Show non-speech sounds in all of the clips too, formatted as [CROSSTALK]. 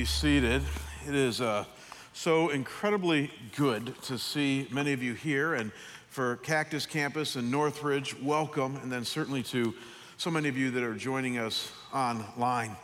Be seated. It is uh, so incredibly good to see many of you here, and for Cactus Campus and Northridge, welcome, and then certainly to so many of you that are joining us online.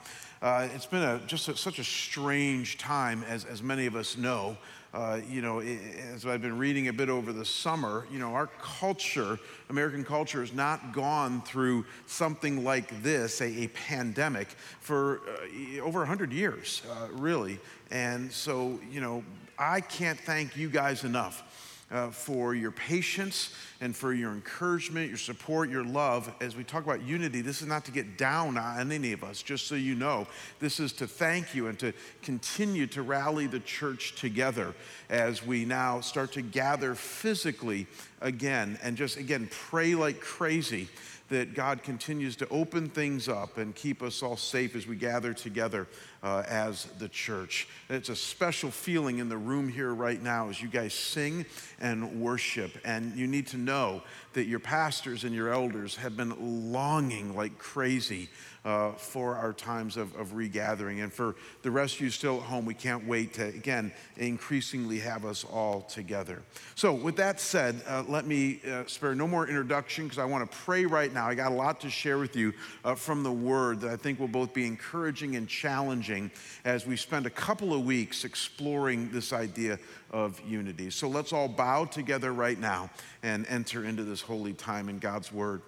Uh, it's been a, just a, such a strange time, as, as many of us know. Uh, you know, as I've been reading a bit over the summer, you know, our culture, American culture, has not gone through something like this, a, a pandemic, for uh, over 100 years, uh, really. And so, you know, I can't thank you guys enough uh, for your patience and for your encouragement, your support, your love. As we talk about unity, this is not to get down on any of us, just so you know. This is to thank you and to continue to rally the church together as we now start to gather physically again and just, again, pray like crazy that God continues to open things up and keep us all safe as we gather together uh, as the church. It's a special feeling in the room here right now as you guys sing and worship. And you need to know that your pastors and your elders have been longing like crazy uh, for our times of, of regathering. And for the rest of you still at home, we can't wait to, again, increasingly have us all together. So, with that said, uh, let me uh, spare no more introduction because I want to pray right now. I got a lot to share with you uh, from the Word that I think will both be encouraging and challenging as we spend a couple of weeks exploring this idea of unity. So, let's all bow together right now and enter into this holy time in God's Word.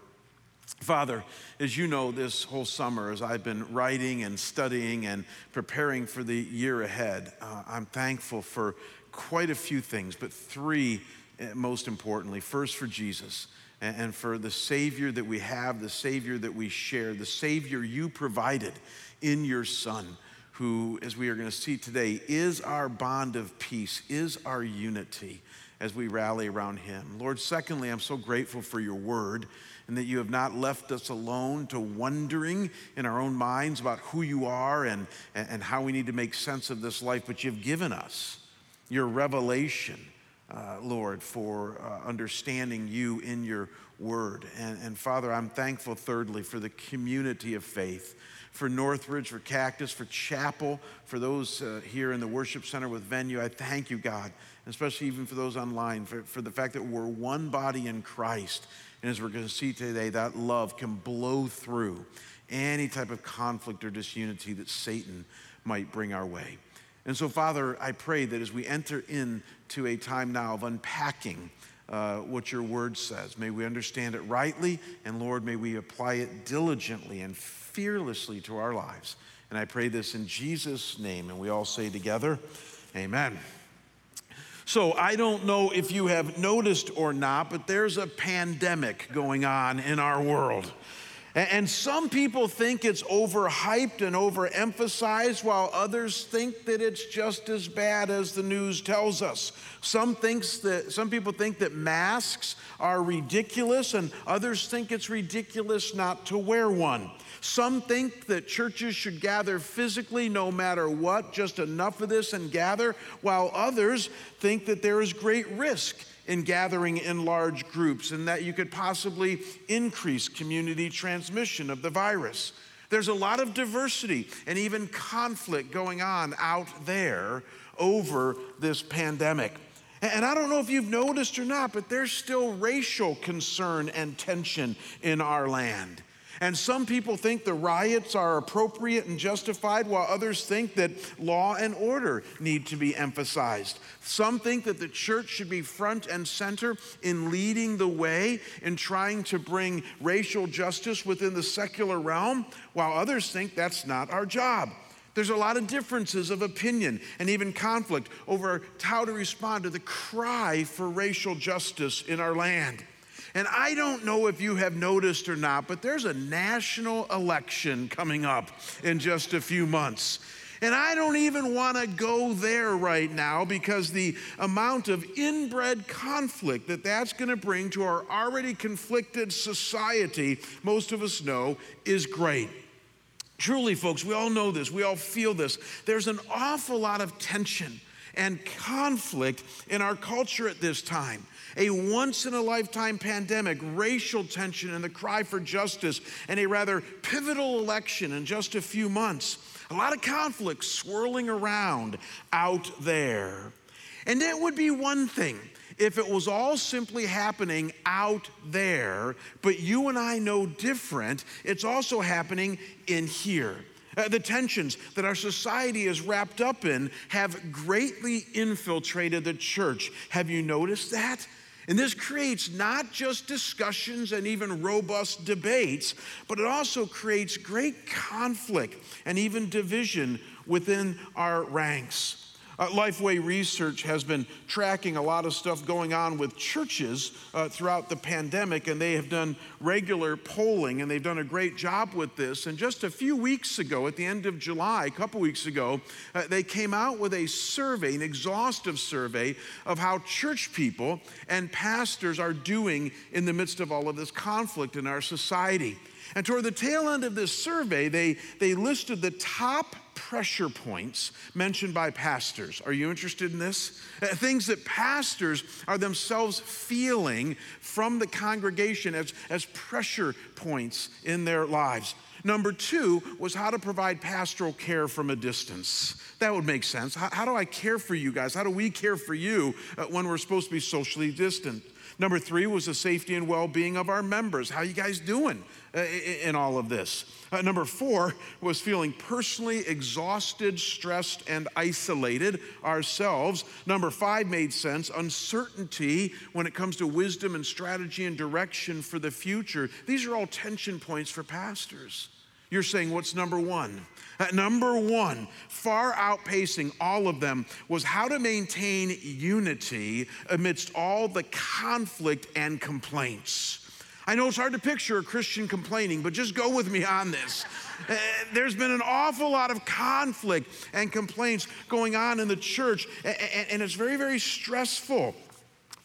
Father, as you know, this whole summer, as I've been writing and studying and preparing for the year ahead, uh, I'm thankful for quite a few things, but three uh, most importantly. First, for Jesus and, and for the Savior that we have, the Savior that we share, the Savior you provided in your Son, who, as we are going to see today, is our bond of peace, is our unity as we rally around Him. Lord, secondly, I'm so grateful for your word and that you have not left us alone to wondering in our own minds about who you are and, and how we need to make sense of this life, but you've given us your revelation, uh, Lord, for uh, understanding you in your word. And, and Father, I'm thankful, thirdly, for the community of faith for Northridge, for Cactus, for Chapel, for those uh, here in the worship center with venue. I thank you, God, especially even for those online, for, for the fact that we're one body in Christ and as we're going to see today, that love can blow through any type of conflict or disunity that Satan might bring our way. And so, Father, I pray that as we enter into a time now of unpacking uh, what your word says, may we understand it rightly, and Lord, may we apply it diligently and fearlessly to our lives. And I pray this in Jesus' name. And we all say together, Amen. So I don't know if you have noticed or not, but there's a pandemic going on in our world. And some people think it's overhyped and overemphasized, while others think that it's just as bad as the news tells us. Some, thinks that, some people think that masks are ridiculous, and others think it's ridiculous not to wear one. Some think that churches should gather physically no matter what, just enough of this and gather, while others think that there is great risk in gathering in large groups and that you could possibly increase community transmission of the virus. There's a lot of diversity and even conflict going on out there over this pandemic. And I don't know if you've noticed or not, but there's still racial concern and tension in our land. And some people think the riots are appropriate and justified, while others think that law and order need to be emphasized. Some think that the church should be front and center in leading the way in trying to bring racial justice within the secular realm, while others think that's not our job. There's a lot of differences of opinion and even conflict over how to respond to the cry for racial justice in our land. And I don't know if you have noticed or not, but there's a national election coming up in just a few months. And I don't even want to go there right now because the amount of inbred conflict that that's going to bring to our already conflicted society, most of us know, is great. Truly, folks, we all know this, we all feel this. There's an awful lot of tension and conflict in our culture at this time a once in a lifetime pandemic, racial tension, and the cry for justice, and a rather pivotal election in just a few months. a lot of conflict swirling around out there. And it would be one thing if it was all simply happening out there, but you and I know different, it's also happening in here. Uh, the tensions that our society is wrapped up in have greatly infiltrated the church. Have you noticed that? And this creates not just discussions and even robust debates, but it also creates great conflict and even division within our ranks. Uh, Lifeway Research has been tracking a lot of stuff going on with churches uh, throughout the pandemic, and they have done regular polling, and they've done a great job with this. And just a few weeks ago, at the end of July, a couple weeks ago, uh, they came out with a survey, an exhaustive survey of how church people and pastors are doing in the midst of all of this conflict in our society. And toward the tail end of this survey, they, they listed the top pressure points mentioned by pastors. Are you interested in this? Uh, things that pastors are themselves feeling from the congregation as, as pressure points in their lives. Number two was how to provide pastoral care from a distance. That would make sense. How, how do I care for you guys? How do we care for you uh, when we're supposed to be socially distant? Number three was the safety and well being of our members. How you guys doing uh, in all of this? Uh, number four was feeling personally exhausted, stressed, and isolated ourselves. Number five made sense uncertainty when it comes to wisdom and strategy and direction for the future. These are all tension points for pastors. You're saying, what's number one? Uh, number one, far outpacing all of them, was how to maintain unity amidst all the conflict and complaints. I know it's hard to picture a Christian complaining, but just go with me on this. Uh, there's been an awful lot of conflict and complaints going on in the church, and it's very, very stressful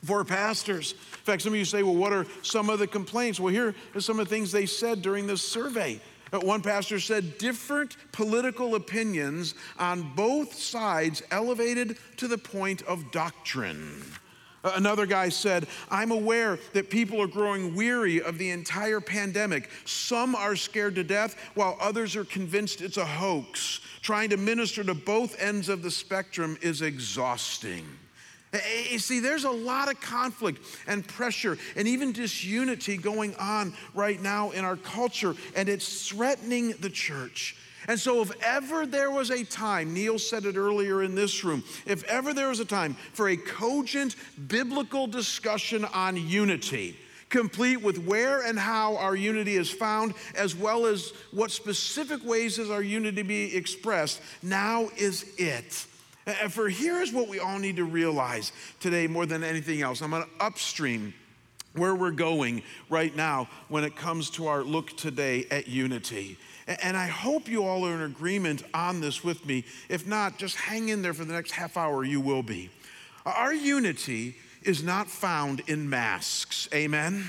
for pastors. In fact, some of you say, well, what are some of the complaints? Well, here are some of the things they said during this survey. [LAUGHS] One pastor said different political opinions on both sides elevated to the point of doctrine. Another guy said, I'm aware that people are growing weary of the entire pandemic. Some are scared to death, while others are convinced it's a hoax. Trying to minister to both ends of the spectrum is exhausting. You see, there's a lot of conflict and pressure and even disunity going on right now in our culture, and it's threatening the church. And so, if ever there was a time, Neil said it earlier in this room, if ever there was a time for a cogent biblical discussion on unity, complete with where and how our unity is found, as well as what specific ways is our unity be expressed, now is it. And for here is what we all need to realize today more than anything else. I'm going to upstream where we're going right now when it comes to our look today at unity. And I hope you all are in agreement on this with me. If not, just hang in there for the next half hour, you will be. Our unity is not found in masks. Amen.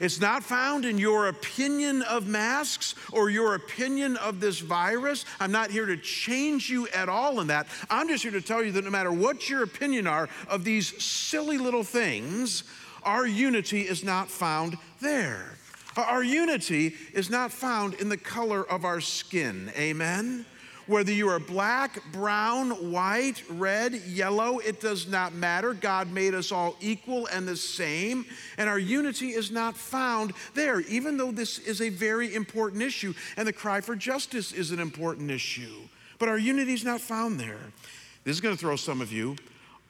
It's not found in your opinion of masks or your opinion of this virus. I'm not here to change you at all in that. I'm just here to tell you that no matter what your opinion are of these silly little things, our unity is not found there. Our unity is not found in the color of our skin. Amen? Whether you are black, brown, white, red, yellow, it does not matter. God made us all equal and the same, and our unity is not found there, even though this is a very important issue, and the cry for justice is an important issue. But our unity is not found there. This is going to throw some of you.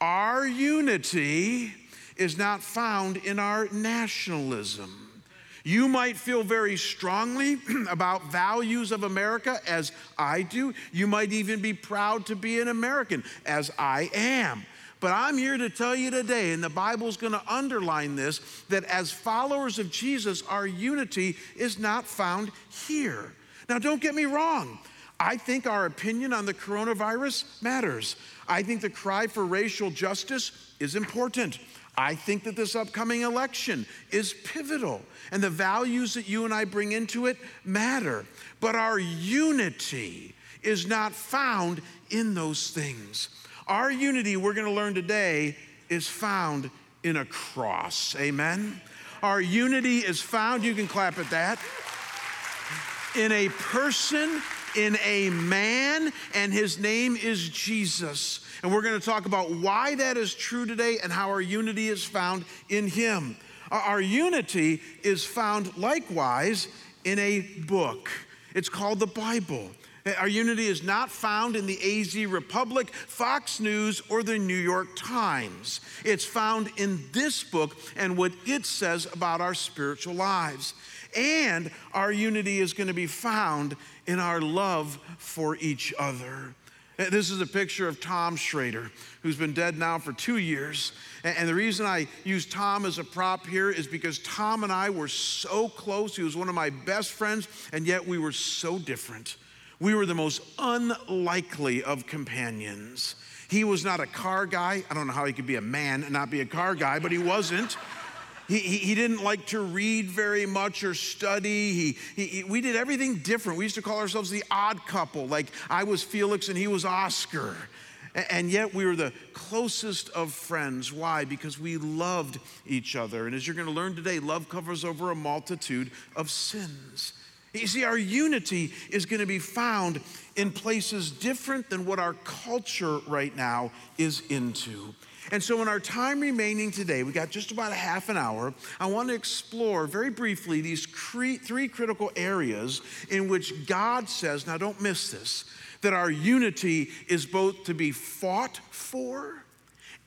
Our unity is not found in our nationalism. You might feel very strongly [CLEARS THROAT] about values of America, as I do. You might even be proud to be an American, as I am. But I'm here to tell you today, and the Bible's going to underline this, that as followers of Jesus, our unity is not found here. Now, don't get me wrong. I think our opinion on the coronavirus matters. I think the cry for racial justice is important. I think that this upcoming election is pivotal, and the values that you and I bring into it matter. But our unity is not found in those things. Our unity, we're going to learn today, is found in a cross. Amen? Our unity is found, you can clap at that, in a person in a man, and his name is Jesus. And we're going to talk about why that is true today and how our unity is found in him. Our unity is found likewise in a book. It's called the Bible. Our unity is not found in the AZ Republic, Fox News, or the New York Times. It's found in this book and what it says about our spiritual lives. And our unity is going to be found in our love for each other. This is a picture of Tom Schrader, who's been dead now for two years. And the reason I use Tom as a prop here is because Tom and I were so close. He was one of my best friends, and yet we were so different. We were the most unlikely of companions. He was not a car guy. I don't know how he could be a man and not be a car guy, but he wasn't. He, he, he, didn't like to read very much or study. He, he, we did everything different. We used to call ourselves the odd couple, like I was Felix and he was Oscar. And yet we were the closest of friends. Why? Because we loved each other. And as you're going to learn today, love covers over a multitude of sins. You see, our unity is going to be found in places different than what our culture right now is into. And so, in our time remaining today, we got just about a half an hour. I want to explore very briefly these three critical areas in which God says, now don't miss this, that our unity is both to be fought for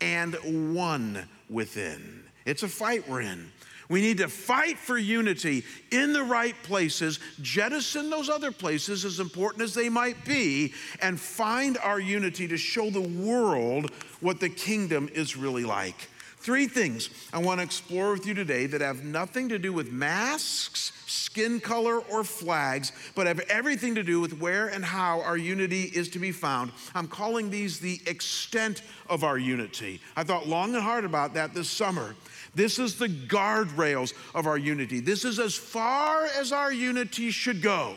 and won within. It's a fight we're in. We need to fight for unity in the right places, jettison those other places, as important as they might be, and find our unity to show the world what the kingdom is really like. Three things I want to explore with you today that have nothing to do with masks, skin color, or flags, but have everything to do with where and how our unity is to be found. I'm calling these the extent of our unity. I thought long and hard about that this summer. This is the guardrails of our unity. This is as far as our unity should go.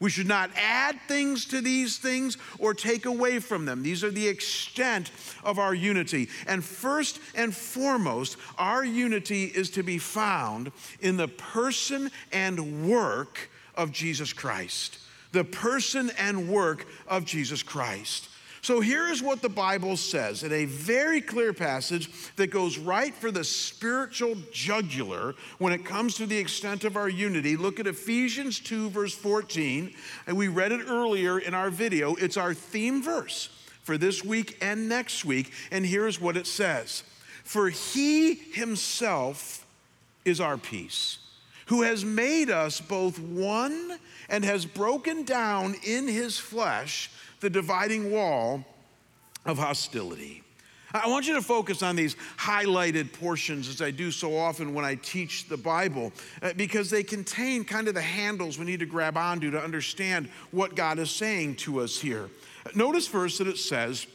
We should not add things to these things or take away from them. These are the extent of our unity. And first and foremost, our unity is to be found in the person and work of Jesus Christ. The person and work of Jesus Christ. So here's what the Bible says in a very clear passage that goes right for the spiritual jugular when it comes to the extent of our unity. Look at Ephesians 2, verse 14. And we read it earlier in our video. It's our theme verse for this week and next week. And here's what it says For he himself is our peace, who has made us both one and has broken down in his flesh the dividing wall of hostility. I want you to focus on these highlighted portions as I do so often when I teach the Bible, uh, because they contain kind of the handles we need to grab onto to understand what God is saying to us here. Notice first that it says,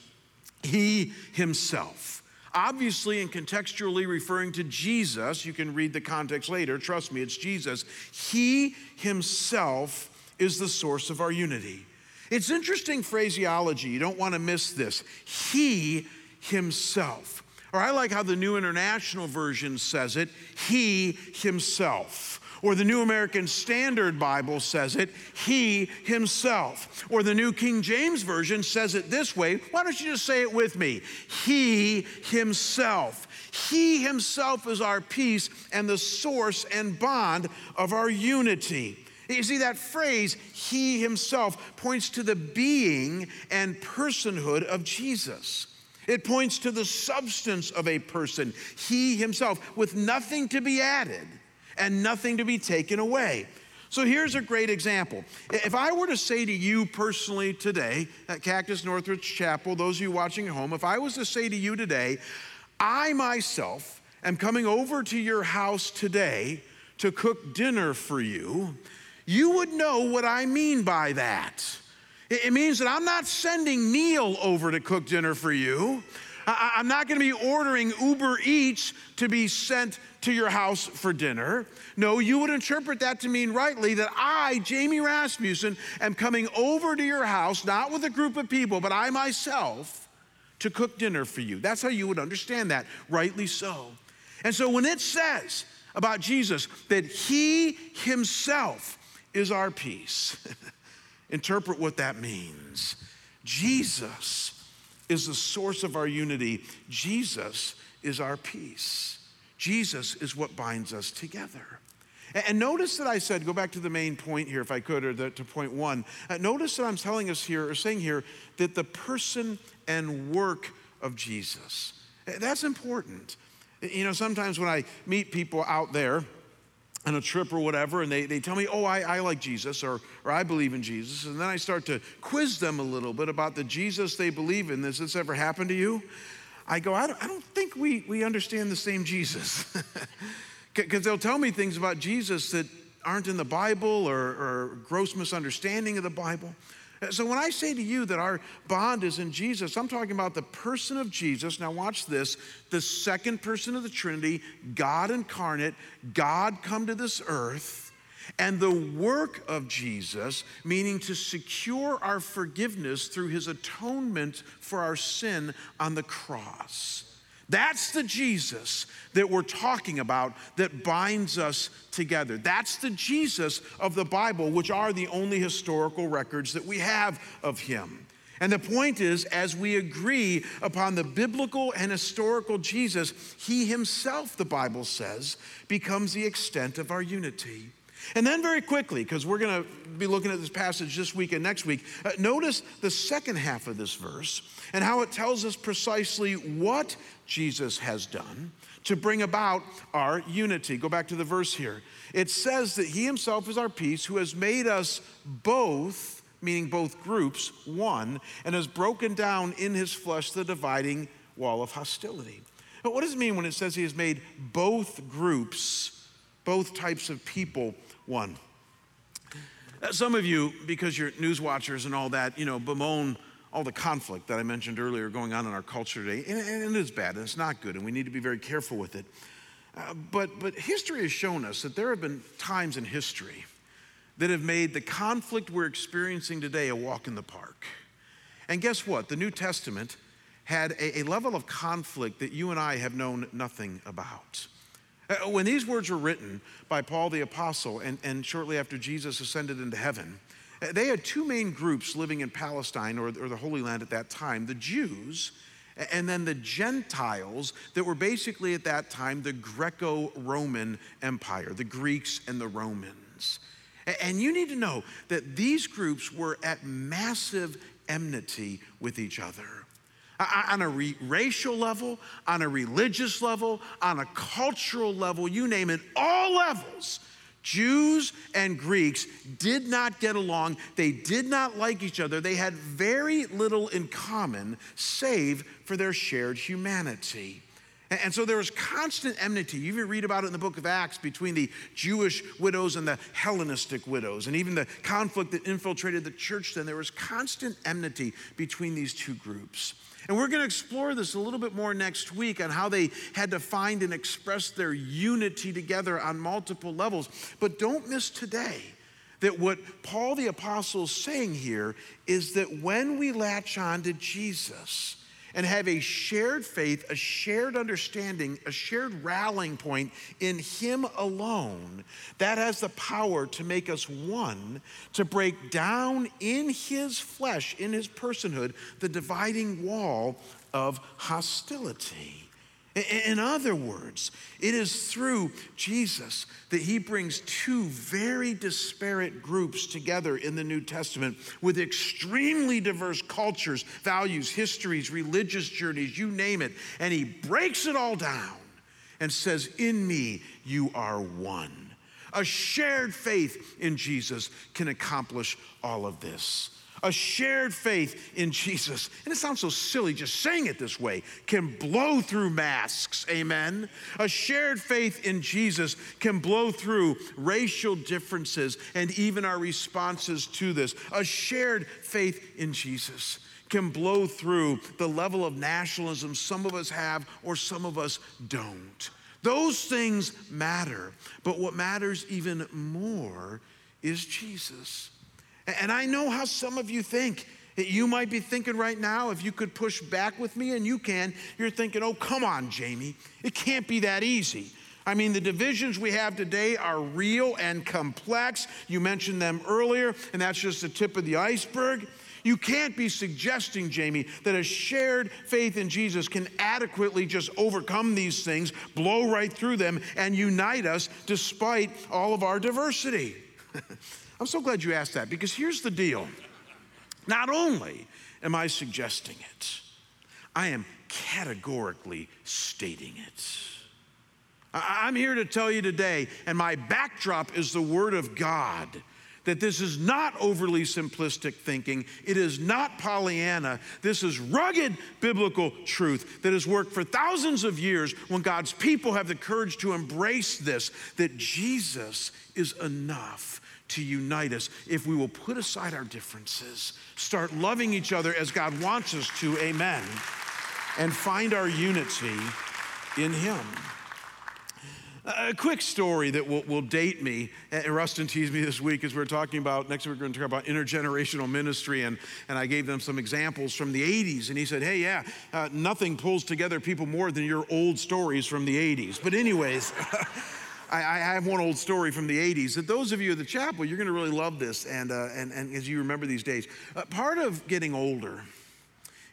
He Himself. Obviously and contextually referring to Jesus, you can read the context later, trust me, it's Jesus. He Himself is the source of our unity. It's interesting phraseology. You don't want to miss this. He himself. Or I like how the New International Version says it He himself. Or the New American Standard Bible says it, He Himself. Or the New King James Version says it this way. Why don't you just say it with me? He Himself. He Himself is our peace and the source and bond of our unity. You see, that phrase, he himself, points to the being and personhood of Jesus. It points to the substance of a person, he himself, with nothing to be added and nothing to be taken away. So here's a great example. If I were to say to you personally today at Cactus Northridge Chapel, those of you watching at home, if I was to say to you today, I myself am coming over to your house today to cook dinner for you, you would know what I mean by that. It means that I'm not sending Neil over to cook dinner for you. I'm not going to be ordering Uber Eats to be sent to your house for dinner. No, you would interpret that to mean rightly that I, Jamie Rasmussen, am coming over to your house, not with a group of people, but I myself, to cook dinner for you. That's how you would understand that, rightly so. And so when it says about Jesus that he himself is our peace. [LAUGHS] interpret what that means. Jesus is the source of our unity, Jesus is our peace. Jesus is what binds us together. And notice that I said, go back to the main point here, if I could, or the, to point one. Uh, notice that I'm telling us here, or saying here, that the person and work of Jesus. Uh, that's important. You know, sometimes when I meet people out there, on a trip or whatever, and they, they tell me, oh, I, I like Jesus or, or I believe in Jesus. And then I start to quiz them a little bit about the Jesus they believe in. Has this ever happened to you? I go, I don't, I don't think we, we understand the same Jesus. [LAUGHS] Because they'll tell me things about Jesus that aren't in the Bible or, or gross misunderstanding of the Bible. So when I say to you that our bond is in Jesus, I'm talking about the person of Jesus. Now, watch this the second person of the Trinity, God incarnate, God come to this earth, and the work of Jesus, meaning to secure our forgiveness through his atonement for our sin on the cross. That's the Jesus that we're talking about that binds us together. That's the Jesus of the Bible, which are the only historical records that we have of him. And the point is, as we agree upon the biblical and historical Jesus, he himself, the Bible says, becomes the extent of our unity. And then, very quickly, because we're going to be looking at this passage this week and next week, uh, notice the second half of this verse and how it tells us precisely what Jesus has done to bring about our unity. Go back to the verse here. It says that He Himself is our peace, who has made us both, meaning both groups, one, and has broken down in His flesh the dividing wall of hostility. But what does it mean when it says He has made both groups, both types of people, one? Some of you, because you're news watchers and all that, you know, bemoan all the conflict that I mentioned earlier going on in our culture today. And, and it is bad and it's not good, and we need to be very careful with it. Uh, but, but history has shown us that there have been times in history that have made the conflict we're experiencing today a walk in the park. And guess what? The New Testament had a, a level of conflict that you and I have known nothing about. Uh, when these words were written by Paul the Apostle and, and shortly after Jesus ascended into heaven, they had two main groups living in Palestine or, or the Holy Land at that time the Jews and then the Gentiles that were basically at that time the Greco Roman Empire, the Greeks and the Romans. And you need to know that these groups were at massive enmity with each other. On a re- racial level, on a religious level, on a cultural level, you name it, all levels Jews and Greeks did not get along. They did not like each other. They had very little in common, save for their shared humanity. And so there was constant enmity. You even read about it in the book of Acts between the Jewish widows and the Hellenistic widows, and even the conflict that infiltrated the church then. There was constant enmity between these two groups. And we're going to explore this a little bit more next week on how they had to find and express their unity together on multiple levels. But don't miss today that what Paul the Apostle is saying here is that when we latch on to Jesus, and have a shared faith, a shared understanding, a shared rallying point in Him alone, that has the power to make us one, to break down in His flesh, in His personhood, the dividing wall of hostility. In other words, it is through Jesus that he brings two very disparate groups together in the New Testament with extremely diverse cultures, values, histories, religious journeys, you name it. And he breaks it all down and says, In me, you are one. A shared faith in Jesus can accomplish all of this a shared faith in Jesus, and it sounds so silly just saying it this way, can blow through masks, amen? A shared faith in Jesus can blow through racial differences and even our responses to this. A shared faith in Jesus can blow through the level of nationalism some of us have or some of us don't. Those things matter, but what matters even more is Jesus. And I know how some of you think. That you might be thinking right now, if you could push back with me, and you can, you're thinking, oh, come on, Jamie. It can't be that easy. I mean, the divisions we have today are real and complex. You mentioned them earlier, and that's just the tip of the iceberg. You can't be suggesting, Jamie, that a shared faith in Jesus can adequately just overcome these things, blow right through them, and unite us despite all of our diversity. [LAUGHS] I'm so glad you asked that because here's the deal. Not only am I suggesting it, I am categorically stating it. I'm here to tell you today, and my backdrop is the Word of God that this is not overly simplistic thinking. It is not Pollyanna. This is rugged biblical truth that has worked for thousands of years when God's people have the courage to embrace this that Jesus is enough to unite us if we will put aside our differences, start loving each other as God wants us to, amen, and find our unity in Him. A quick story that will, will date me. Rustin teased me this week as we are talking about, next week we're going to talk about intergenerational ministry, and, and I gave them some examples from the 80s. And he said, Hey, yeah, uh, nothing pulls together people more than your old stories from the 80s. But, anyways, [LAUGHS] I, I, have one old story from the 80s that those of you at the chapel, you're going to really love this, and, uh, and, and as you remember these days. Uh, part of getting older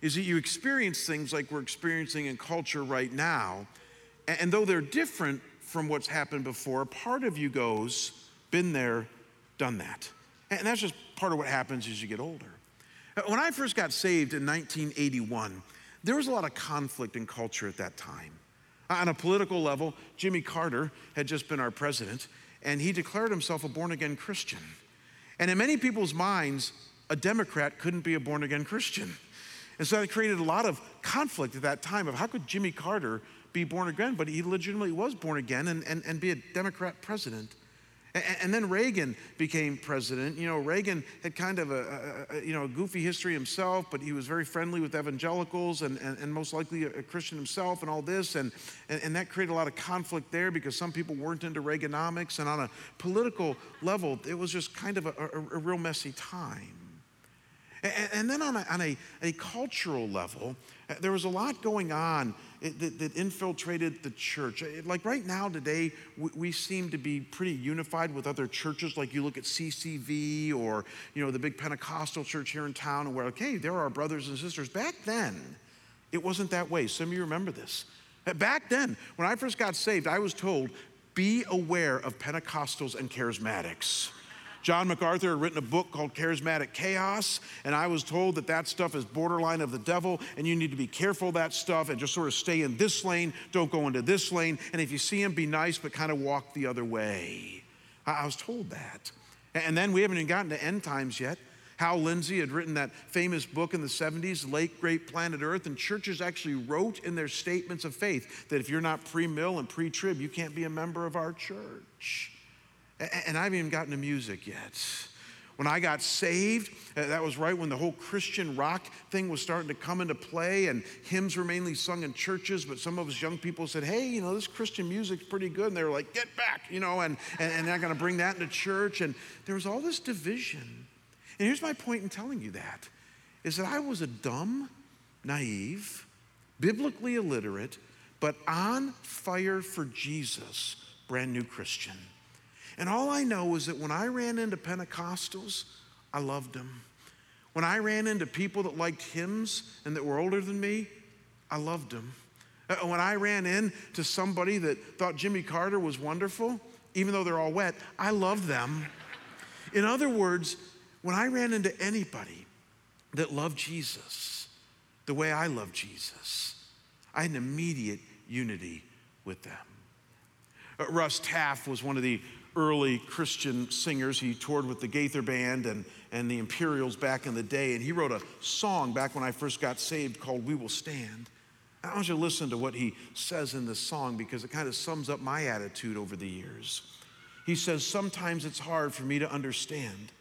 is that you experience things like we're experiencing in culture right now. And, and though they're different, from what's happened before. Part of you goes, been there, done that. And that's just part of what happens as you get older. Uh, when I first got saved in 1981, there was a lot of conflict in culture at that time. Uh, on a political level, Jimmy Carter had just been our president, and he declared himself a born again Christian. And in many people's minds, a Democrat couldn't be a born again Christian. And so that created a lot of conflict at that time of how could Jimmy Carter be born again, but he legitimately was born again and, and, and be a Democrat president. And, then Reagan became president. You know, Reagan had kind of a, a, you know, a goofy history himself, but he was very friendly with evangelicals and, and, and most likely a, Christian himself and all this. And, and, and that created a lot of conflict there because some people weren't into Reaganomics. And on a political level, it was just kind of a, a real messy time. And, then on, a, on a, a, cultural level, uh, there was a lot going on that, that, infiltrated the church. Uh, like right now, today, we, we, seem to be pretty unified with other churches. Like you look at CCV or you know the big Pentecostal church here in town, and we're like, hey, there are brothers and sisters. Back then, it wasn't that way. Some of you remember this. Uh, back then, when I first got saved, I was told, be aware of Pentecostals and charismatics. John MacArthur had written a book called Charismatic Chaos, and I was told that that stuff is borderline of the devil, and you need to be careful of that stuff and just sort of stay in this lane, don't go into this lane, and if you see him, be nice, but kind of walk the other way. I was told that. And then we haven't even gotten to end times yet. Hal Lindsey had written that famous book in the 70s, Late Great Planet Earth, and churches actually wrote in their statements of faith that if you're not pre mill and pre trib, you can't be a member of our church. And I haven't even gotten to music yet. When I got saved, uh, that was right when the whole Christian rock thing was starting to come into play, and hymns were mainly sung in churches. But some of us young people said, Hey, you know, this Christian music's pretty good. And they were like, Get back, you know, and, and, and they're going to bring that into church. And there was all this division. And here's my point in telling you that is that I was a dumb, naive, biblically illiterate, but on fire for Jesus, brand new Christian. And all I know is that when I ran into Pentecostals, I loved them. When I ran into people that liked hymns and that were older than me, I loved them. Uh, when I ran into somebody that thought Jimmy Carter was wonderful, even though they're all wet, I loved them. In other words, when I ran into anybody that loved Jesus the way I love Jesus, I had an immediate unity with them. Uh, Russ Taff was one of the early Christian singers. He toured with the Gaither Band and, and the Imperials back in the day, and he wrote a song back when I first got saved called We Will Stand. I want you to listen to what he says in this song because it kind of sums up my attitude over the years. He says, Sometimes it's hard for me to understand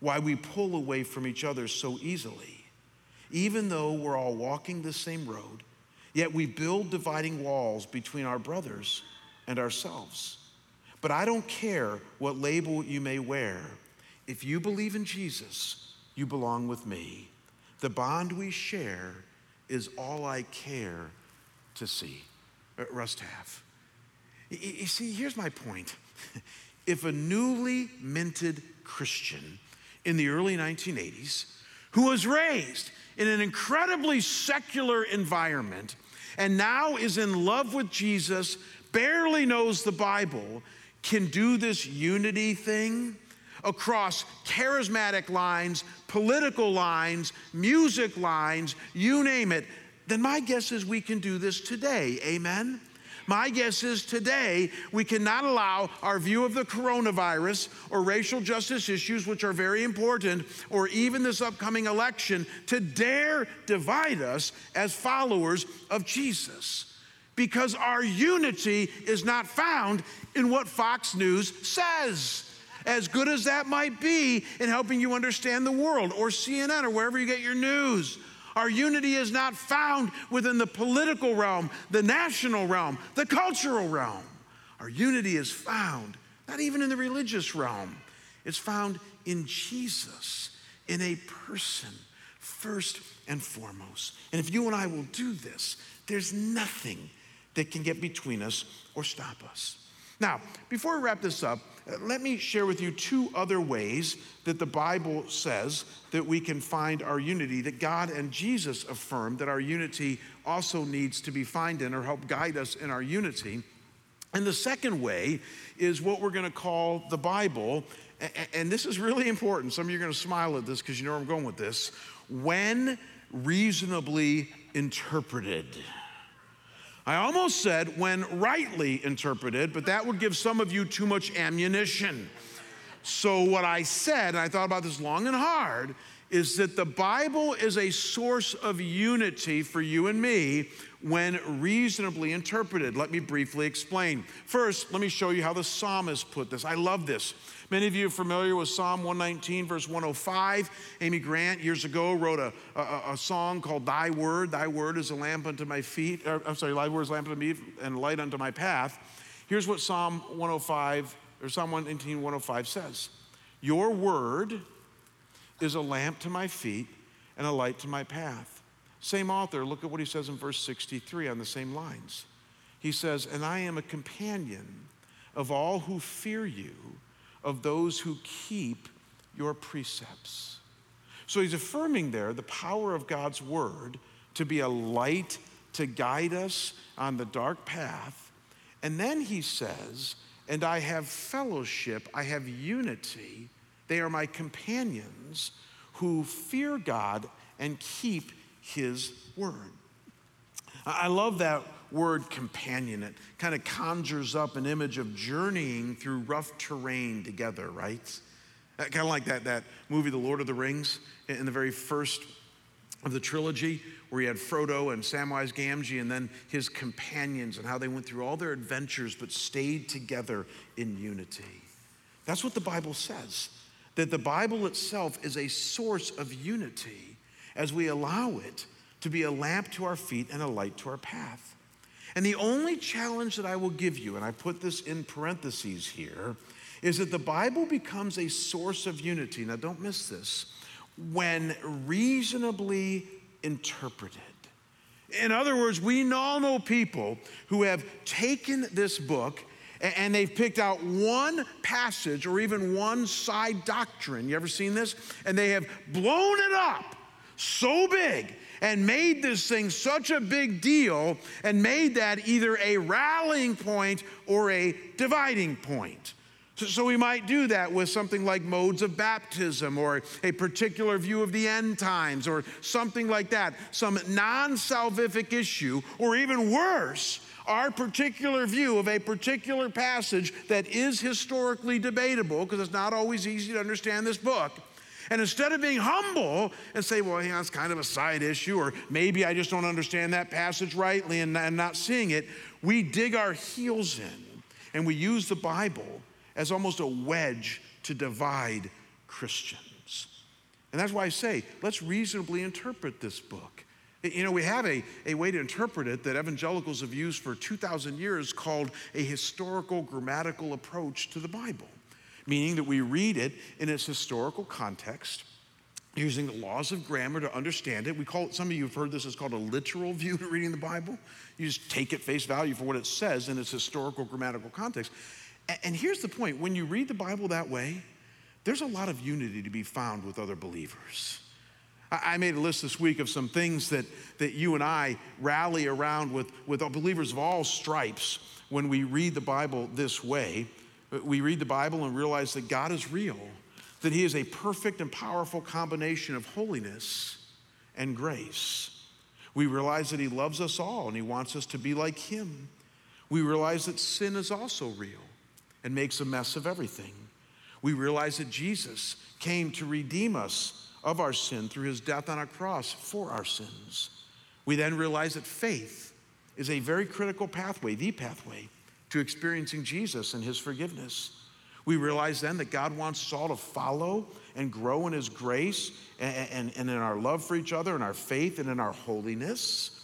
why we pull away from each other so easily. Even though we're all walking the same road, yet we build dividing walls between our brothers and ourselves. But I don't care what label you may wear. If you believe in Jesus, you belong with me. The bond we share is all I care to see. Uh, Russ You see, here's my point. [LAUGHS] If a newly minted Christian in the early 1980s, who was raised in an incredibly secular environment and now is in love with Jesus, barely knows the Bible, can do this unity thing across charismatic lines, political lines, music lines, you name it, then my guess is we can do this today. Amen? My guess is today we cannot allow our view of the coronavirus or racial justice issues, which are very important, or even this upcoming election to dare divide us as followers of Jesus. Because our unity is not found in what Fox News says as good as that might be in helping you understand the world, or CNN, or wherever you get your news. Our unity is not found within the political realm, the national realm, the cultural realm. Our unity is found not even in the religious realm, it's found in Jesus, in a person, first and foremost. And if you and I will do this, there's nothing that can get between us or stop us. Now, before we wrap this up, uh, let me share with you two other ways that the Bible says that we can find our unity, that God and Jesus affirm that our unity also needs to be found in or help guide us in our unity. And the second way is what we're going to call the Bible. And this is really important. Some of you are going to smile at this because you know where I'm going with this. When reasonably interpreted. I almost said when rightly interpreted, but that would give some of you too much ammunition. So, what I said, and I thought about this long and hard, is that the Bible is a source of unity for you and me when reasonably interpreted. Let me briefly explain. First, let me show you how the psalmist put this. I love this. Many of you are familiar with Psalm 119, verse 105. Amy Grant years ago wrote a, a, a song called Thy Word. Thy Word is a lamp unto my feet. Or, I'm sorry, Thy Word is a lamp unto me and light unto my path. Here's what Psalm 105 or Psalm 119, 105 says Your Word is a lamp to my feet and a light to my path. Same author, look at what he says in verse 63 on the same lines. He says, And I am a companion of all who fear you, of those who keep your precepts. So he's affirming there the power of God's word to be a light to guide us on the dark path. And then he says, And I have fellowship, I have unity they are my companions who fear God and keep his word. I love that word companion. It kind of conjures up an image of journeying through rough terrain together, right? Kind of like that, that movie, The Lord of the Rings, in the very first of the trilogy, where he had Frodo and Samwise Gamgee and then his companions and how they went through all their adventures but stayed together in unity. That's what the Bible says that the Bible itself is a source of unity as we allow it to be a lamp to our feet and a light to our path. And the only challenge that I will give you, and I put this in parentheses here, is that the Bible becomes a source of unity. Now, don't miss this when reasonably interpreted. In other words, we all know people who have taken this book and they've picked out one passage or even one side doctrine. You ever seen this? And they have blown it up so big and made this thing such a big deal and made that either a rallying point or a dividing point. So, so, we might do that with something like modes of baptism or a particular view of the end times or something like that, some non salvific issue, or even worse, our particular view of a particular passage that is historically debatable, because it's not always easy to understand this book. And instead of being humble and say, well, yeah, kind of a side issue, or maybe I just don't understand that passage rightly and, and not seeing it, we dig our heels in and we use the Bible as almost a wedge to divide Christians. And that's why I say, let's reasonably interpret this book. You know, we have a, a way to interpret it that evangelicals have used for 2,000 years called a historical grammatical approach to the Bible, meaning that we read it in its historical context using the laws of grammar to understand it. We call it, some of you have heard this, is called a literal view to reading the Bible. You just take it face value for what it says in its historical grammatical context. And here's the point when you read the Bible that way, there's a lot of unity to be found with other believers. I made a list this week of some things that, that you and I rally around with, with believers of all stripes when we read the Bible this way. We read the Bible and realize that God is real, that He is a perfect and powerful combination of holiness and grace. We realize that He loves us all and He wants us to be like Him. We realize that sin is also real and makes a mess of everything. We realize that Jesus came to redeem us of our sin through his death on a cross for our sins. We then realize that faith is a very critical pathway, the pathway to experiencing Jesus and his forgiveness. We realize then that God wants us all to follow and grow in his grace and, and, and in our love for each other, and our faith, and in our holiness.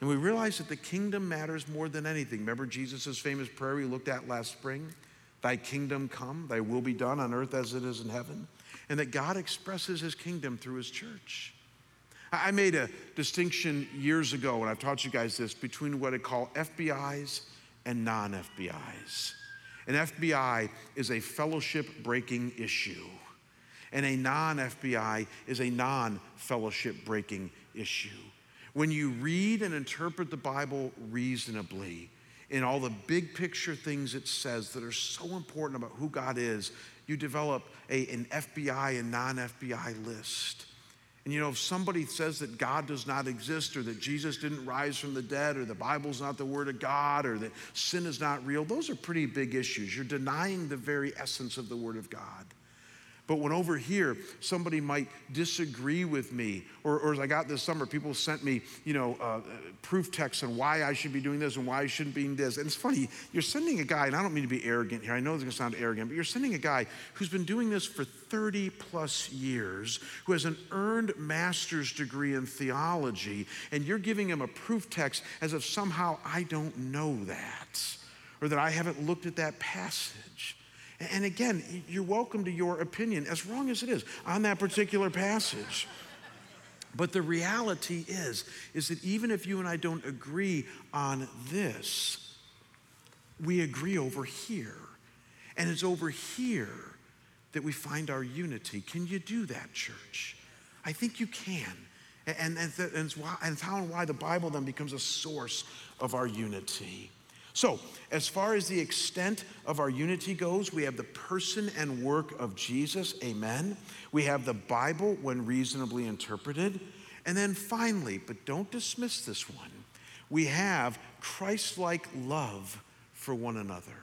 And we realize that the kingdom matters more than anything. Remember Jesus' famous prayer we looked at last spring? Thy kingdom come, thy will be done on earth as it is in heaven. And that God expresses his kingdom through his church. I made a distinction years ago, and I've taught you guys this, between what I call FBIs and non FBIs. An FBI is a fellowship breaking issue, and a non FBI is a non fellowship breaking issue. When you read and interpret the Bible reasonably, in all the big picture things it says that are so important about who God is, you develop a, an FBI and non FBI list. And you know, if somebody says that God does not exist or that Jesus didn't rise from the dead or the Bible's not the Word of God or that sin is not real, those are pretty big issues. You're denying the very essence of the Word of God. But when over here somebody might disagree with me, or, or as I got this summer, people sent me, you know, uh, proof texts on why I should be doing this and why I shouldn't be doing this. And it's funny, you're sending a guy, and I don't mean to be arrogant here. I know it's going to sound arrogant, but you're sending a guy who's been doing this for 30 plus years, who has an earned master's degree in theology, and you're giving him a proof text as if somehow I don't know that, or that I haven't looked at that passage. And again, you're welcome to your opinion, as wrong as it is, on that particular passage. But the reality is, is that even if you and I don't agree on this, we agree over here. And it's over here that we find our unity. Can you do that, church? I think you can. And, and, and, it's, why, and it's how and why the Bible then becomes a source of our unity. So, as far as the extent of our unity goes, we have the person and work of Jesus, amen. We have the Bible when reasonably interpreted. And then finally, but don't dismiss this one, we have Christ like love for one another.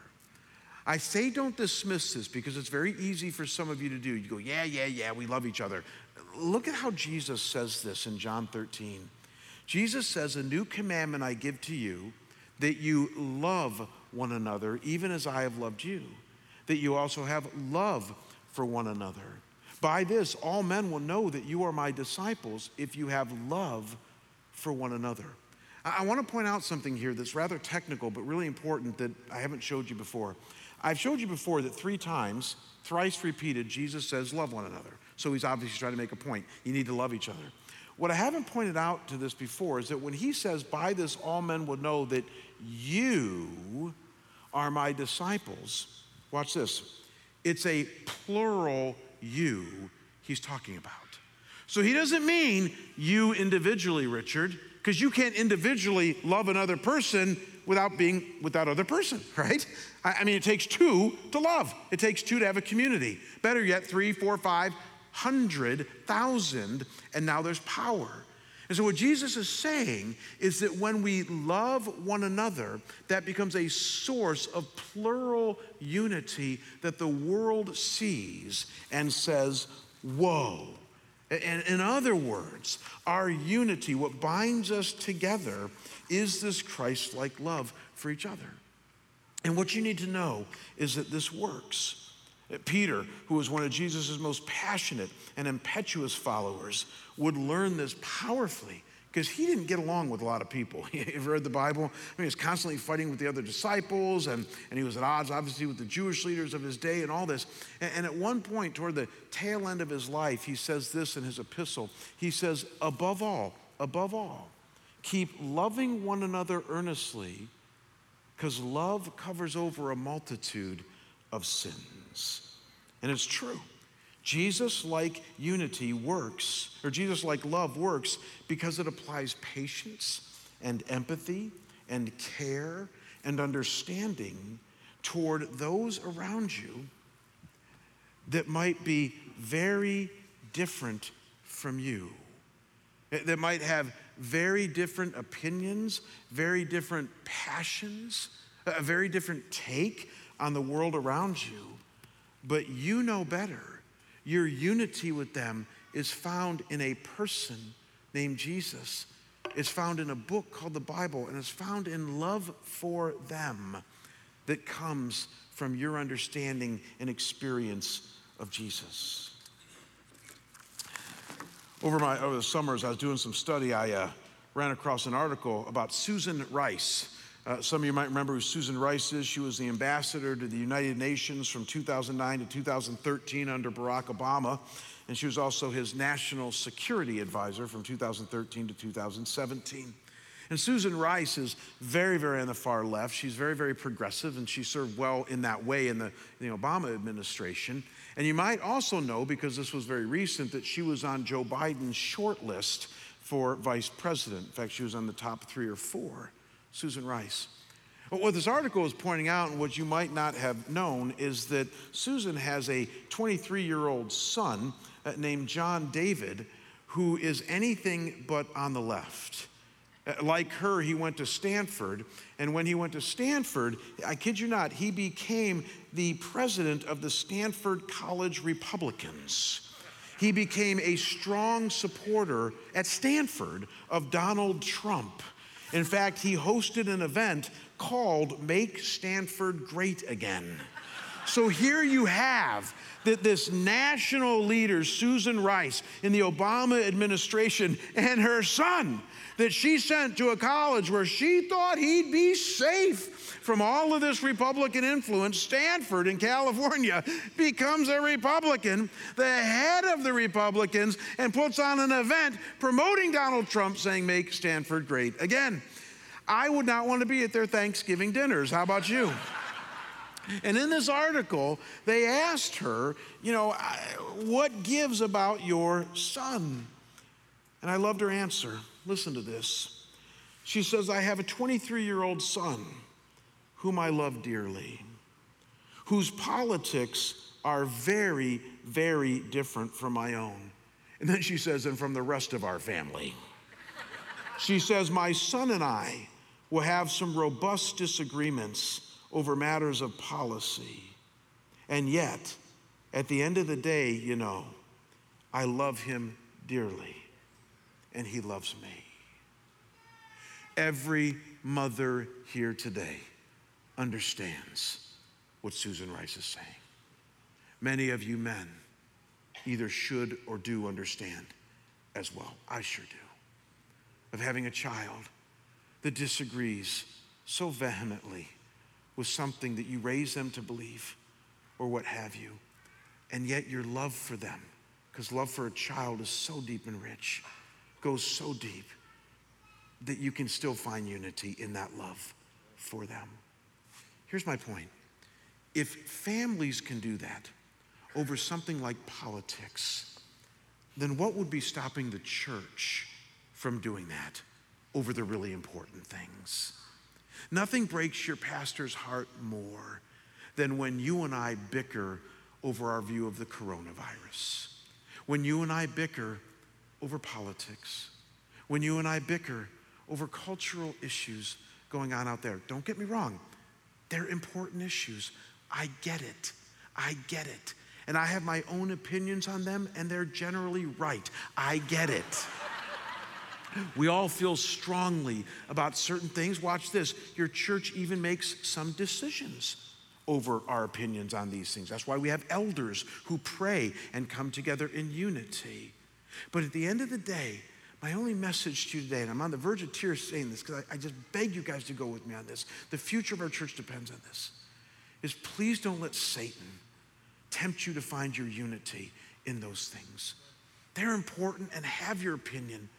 I say don't dismiss this because it's very easy for some of you to do. You go, yeah, yeah, yeah, we love each other. Look at how Jesus says this in John 13. Jesus says, A new commandment I give to you that you love one another, even as I have loved you, that you also have love for one another. By this, all men will know that you are my disciples if you have love for one another. I want to point out something here that's rather technical, but really important that I haven't showed you before. I've showed you before that three times, thrice repeated, Jesus says, Love one another. So he's obviously trying to make a point. You need to love each other. What I haven't pointed out to this before is that when he says, By this all men will know that you are my disciples, watch this. It's a plural you he's talking about. So he doesn't mean you individually, Richard, because you can't individually love another person without being with that other person, [LAUGHS] right? I mean, it takes two to love. It takes two to have a community. Better yet, three, four, five, hundred thousand, and now there's power. And so, what Jesus is saying is that when we love one another, that becomes a source of plural unity that the world sees and says, Whoa. And in other words, our unity, what binds us together, is this Christ like love for each other. And what you need to know is that this works. Peter, who was one of Jesus' most passionate and impetuous followers, would learn this powerfully because he didn't get along with a lot of people. [LAUGHS] you ever read the Bible? I mean, he was constantly fighting with the other disciples, and, and he was at odds, obviously, with the Jewish leaders of his day and all this. And, and at one point, toward the tail end of his life, he says this in his epistle. He says, Above all, above all, keep loving one another earnestly, because love covers over a multitude of sins. And it's true. Jesus like unity works, or Jesus like love works because it applies patience and empathy and care and understanding toward those around you that might be very different from you, that might have very different opinions, very different passions, a very different take on the world around you. But you know better your unity with them is found in a person named Jesus. It's found in a book called the Bible, and it's found in love for them that comes from your understanding and experience of Jesus. Over, my, over the summers, I was doing some study. I uh, ran across an article about Susan Rice. Uh, some of you might remember who Susan Rice is. She was the ambassador to the United Nations from 2009 to 2013 under Barack Obama, and she was also his national security advisor from 2013 to 2017. And Susan Rice is very, very on the far left. She's very, very progressive, and she served well in that way in the, in the Obama administration. And you might also know, because this was very recent, that she was on Joe Biden's short list for vice president. In fact, she was on the top three or four. Susan Rice. But what this article is pointing out, and what you might not have known, is that Susan has a 23 year old son uh, named John David who is anything but on the left. Uh, like her, he went to Stanford, and when he went to Stanford, I kid you not, he became the president of the Stanford College Republicans. He became a strong supporter at Stanford of Donald Trump. In fact, he hosted an event called Make Stanford Great Again. So here you have that this national leader, Susan Rice, in the Obama administration, and her son, that she sent to a college where she thought he'd be safe from all of this Republican influence, Stanford in California [LAUGHS] becomes a Republican, the head of the Republicans, and puts on an event promoting Donald Trump, saying, Make Stanford great again. I would not want to be at their Thanksgiving dinners. How about you? And in this article, they asked her, you know, what gives about your son? And I loved her answer. Listen to this. She says, I have a 23 year old son whom I love dearly, whose politics are very, very different from my own. And then she says, and from the rest of our family. she says, My son and I will have some robust disagreements over matters of policy. And yet, at the end of the day, you know, I love him dearly, and he loves me. Every mother here today understands what Susan Rice is saying. Many of you men either should or do understand as well. I sure do. Of having a child that disagrees so vehemently with something that you raise them to believe or what have you, and yet your love for them, because love for a child is so deep and rich, goes so deep that you can still find unity in that love for them. Here's my point if families can do that over something like politics, then what would be stopping the church from doing that over the really important things? Nothing breaks your pastor's heart more than when you and I bicker over our view of the coronavirus, when you and I bicker over politics, when you and I bicker over cultural issues going on out there. Don't get me wrong, they're important issues. I get it. I get it. And I have my own opinions on them, and they're generally right. I get it. We all feel strongly about certain things. Watch this. Your church even makes some decisions over our opinions on these things. That's why we have elders who pray and come together in unity. But at the end of the day, My only message to you today, and I'm on the verge of tears saying this because I, I just beg you guys to go with me on this. The future of our church depends on this. Is please don't let Satan tempt you to find your unity in those things. They're important and have your opinion,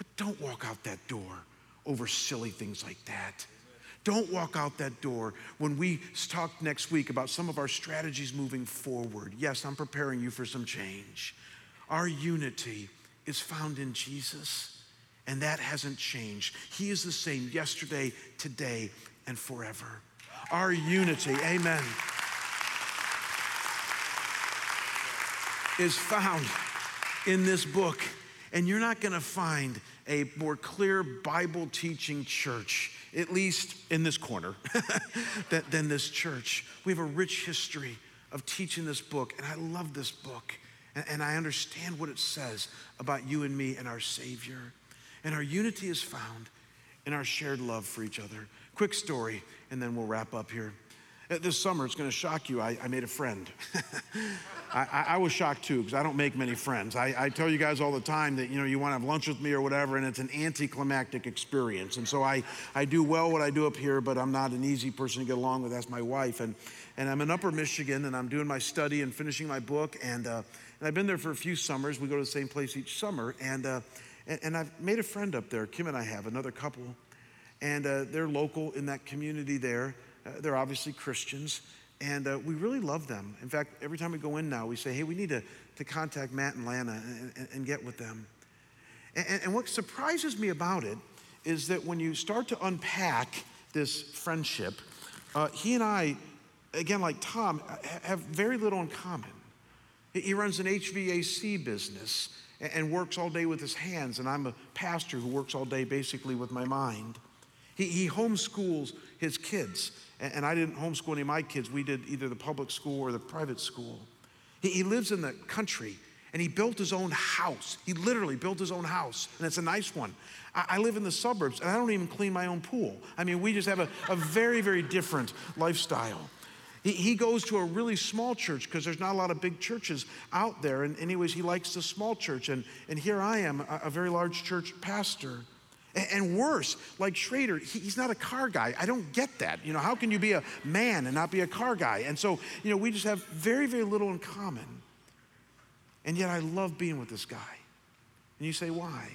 but don't walk out that door over silly things like that. Don't walk out that door when we talk next week about some of our strategies moving forward. Yes, I'm preparing you for some change. Our unity is found in Jesus, and that hasn't changed. He is the same yesterday, today, and forever. Our unity, amen, is found in this book. And you're not going to find a more clear Bible teaching church, at least in this corner, [LAUGHS] than, this church. We have a rich history of teaching this book, and I love this book. And I understand what it says about you and me and our Savior. And our unity is found in our shared love for each other. Quick story, and then we'll wrap up here. This summer, it's going to shock you. I, I made a friend. [LAUGHS] I, I, was shocked too because I don't make many friends. I, I, tell you guys all the time that you know you want to have lunch with me or whatever, and it's an anticlimactic experience. And so I, I do well what I do up here, but I'm not an easy person to get along with. That's my wife, and and I'm in Upper Michigan, and I'm doing my study and finishing my book, and uh, and I've been there for a few summers. We go to the same place each summer, and uh, and, and, I've made a friend up there. Kim and I have another couple, and uh, they're local in that community there. Uh, they're obviously Christians, and uh, we really love them. In fact, every time we go in now, we say, hey, we need to, to contact Matt and Lana and, and, and get with them. And, and what surprises me about it is that when you start to unpack this friendship, uh, he and I, again, like Tom, have very little in common. He runs an HVAC business and works all day with his hands, and I'm a pastor who works all day basically with my mind. He, he homeschools his kids. And I didn't homeschool any of my kids. We did either the public school or the private school. He, lives in the country and he built his own house. He literally built his own house, and it's a nice one. I, live in the suburbs, and I don't even clean my own pool. I mean, we just have a, a very, very different lifestyle. He, goes to a really small church because there's not a lot of big churches out there. And, anyways, he likes the small church. And, and here I am, a very large church pastor. And worse, like Schrader, he's not a car guy. I don't get that. You know, how can you be a man and not be a car guy? And so, you know, we just have very, very little in common. And yet I love being with this guy. And you say, why?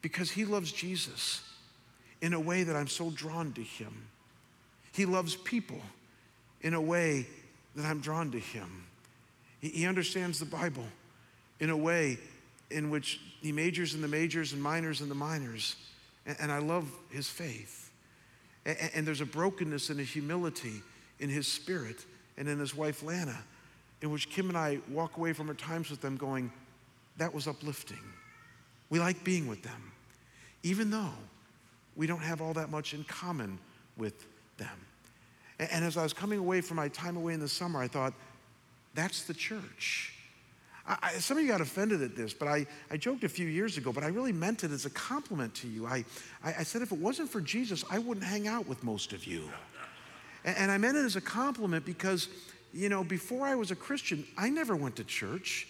Because he loves Jesus in a way that I'm so drawn to him. He loves people in a way that I'm drawn to him. He understands the Bible in a way in which he majors in the majors and minors in the minors. And, and I love his faith. And, and there's a brokenness and a humility in his spirit and in his wife Lana, in which Kim and I walk away from our times with them going, that was uplifting. We like being with them, even though we don't have all that much in common with them. And as I was coming away from my time away in the summer, I thought, that's the church. I, some of you got offended at this, but I, I joked a few years ago, but I really meant it as a compliment to you. I, I, I said if it wasn't for Jesus, I wouldn't hang out with most of you. And, and I meant it as a compliment because, you know, before I was a Christian, I never went to church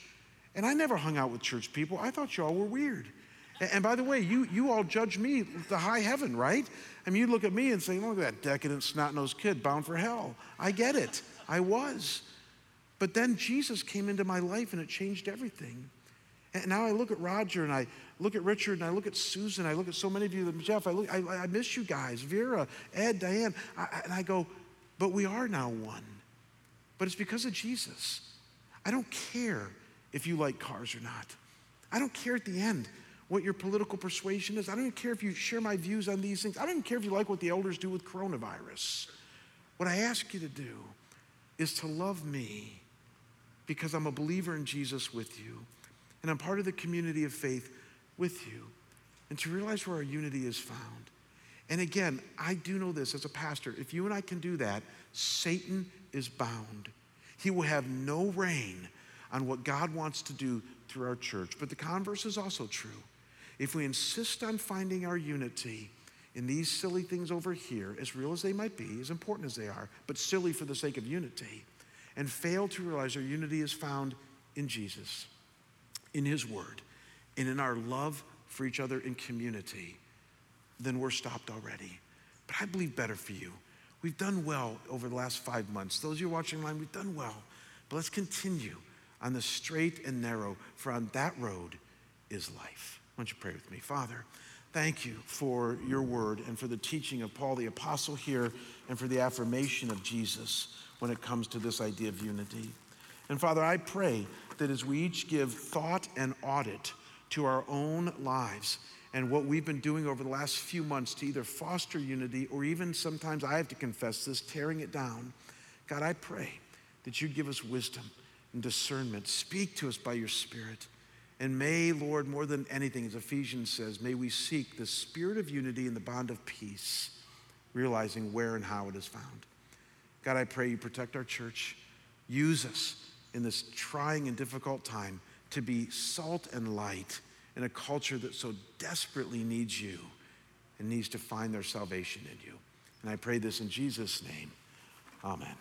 and I never hung out with church people. I thought you all were weird. And, and by the way, you, you all judge me to high heaven, right? I mean, you look at me and say, look at that decadent, snot nosed kid bound for hell. I get it. I was. But then Jesus came into my life and it changed everything. And now I look at Roger and I look at Richard and I look at Susan. I look at so many of you, Jeff. I, look, I, I miss you guys, Vera, Ed, Diane. I, and I go, but we are now one. But it's because of Jesus. I don't care if you like cars or not. I don't care at the end what your political persuasion is. I don't even care if you share my views on these things. I don't even care if you like what the elders do with coronavirus. What I ask you to do is to love me because I'm a believer in Jesus with you. And I'm part of the community of faith with you. And to realize where our unity is found. And again, I do know this as a pastor. If you and I can do that, Satan is bound. He will have no reign on what God wants to do through our church. But the converse is also true. If we insist on finding our unity in these silly things over here, as real as they might be, as important as they are, but silly for the sake of unity, and fail to realize our unity is found in Jesus, in His Word, and in our love for each other in community, then we're stopped already. But I believe better for you. We've done well over the last five months. Those of you watching online, we've done well. But let's continue on the straight and narrow, for on that road is life. Why don't you pray with me? Father, thank you for your word and for the teaching of Paul the Apostle here and for the affirmation of Jesus when it comes to this idea of unity. And Father, I pray that as we each give thought and audit to our own lives and what we've been doing over the last few months to either foster unity or even sometimes I have to confess this, tearing it down, God, I pray that you'd give us wisdom and discernment. Speak to us by your Spirit. And may, Lord, more than anything, as Ephesians says, may we seek the spirit of unity and the bond of peace, realizing where and how it is found. God, I pray you protect our church. Use us in this trying and difficult time to be salt and light in a culture that so desperately needs you and needs to find their salvation in you. And I pray this in Jesus' name. Amen.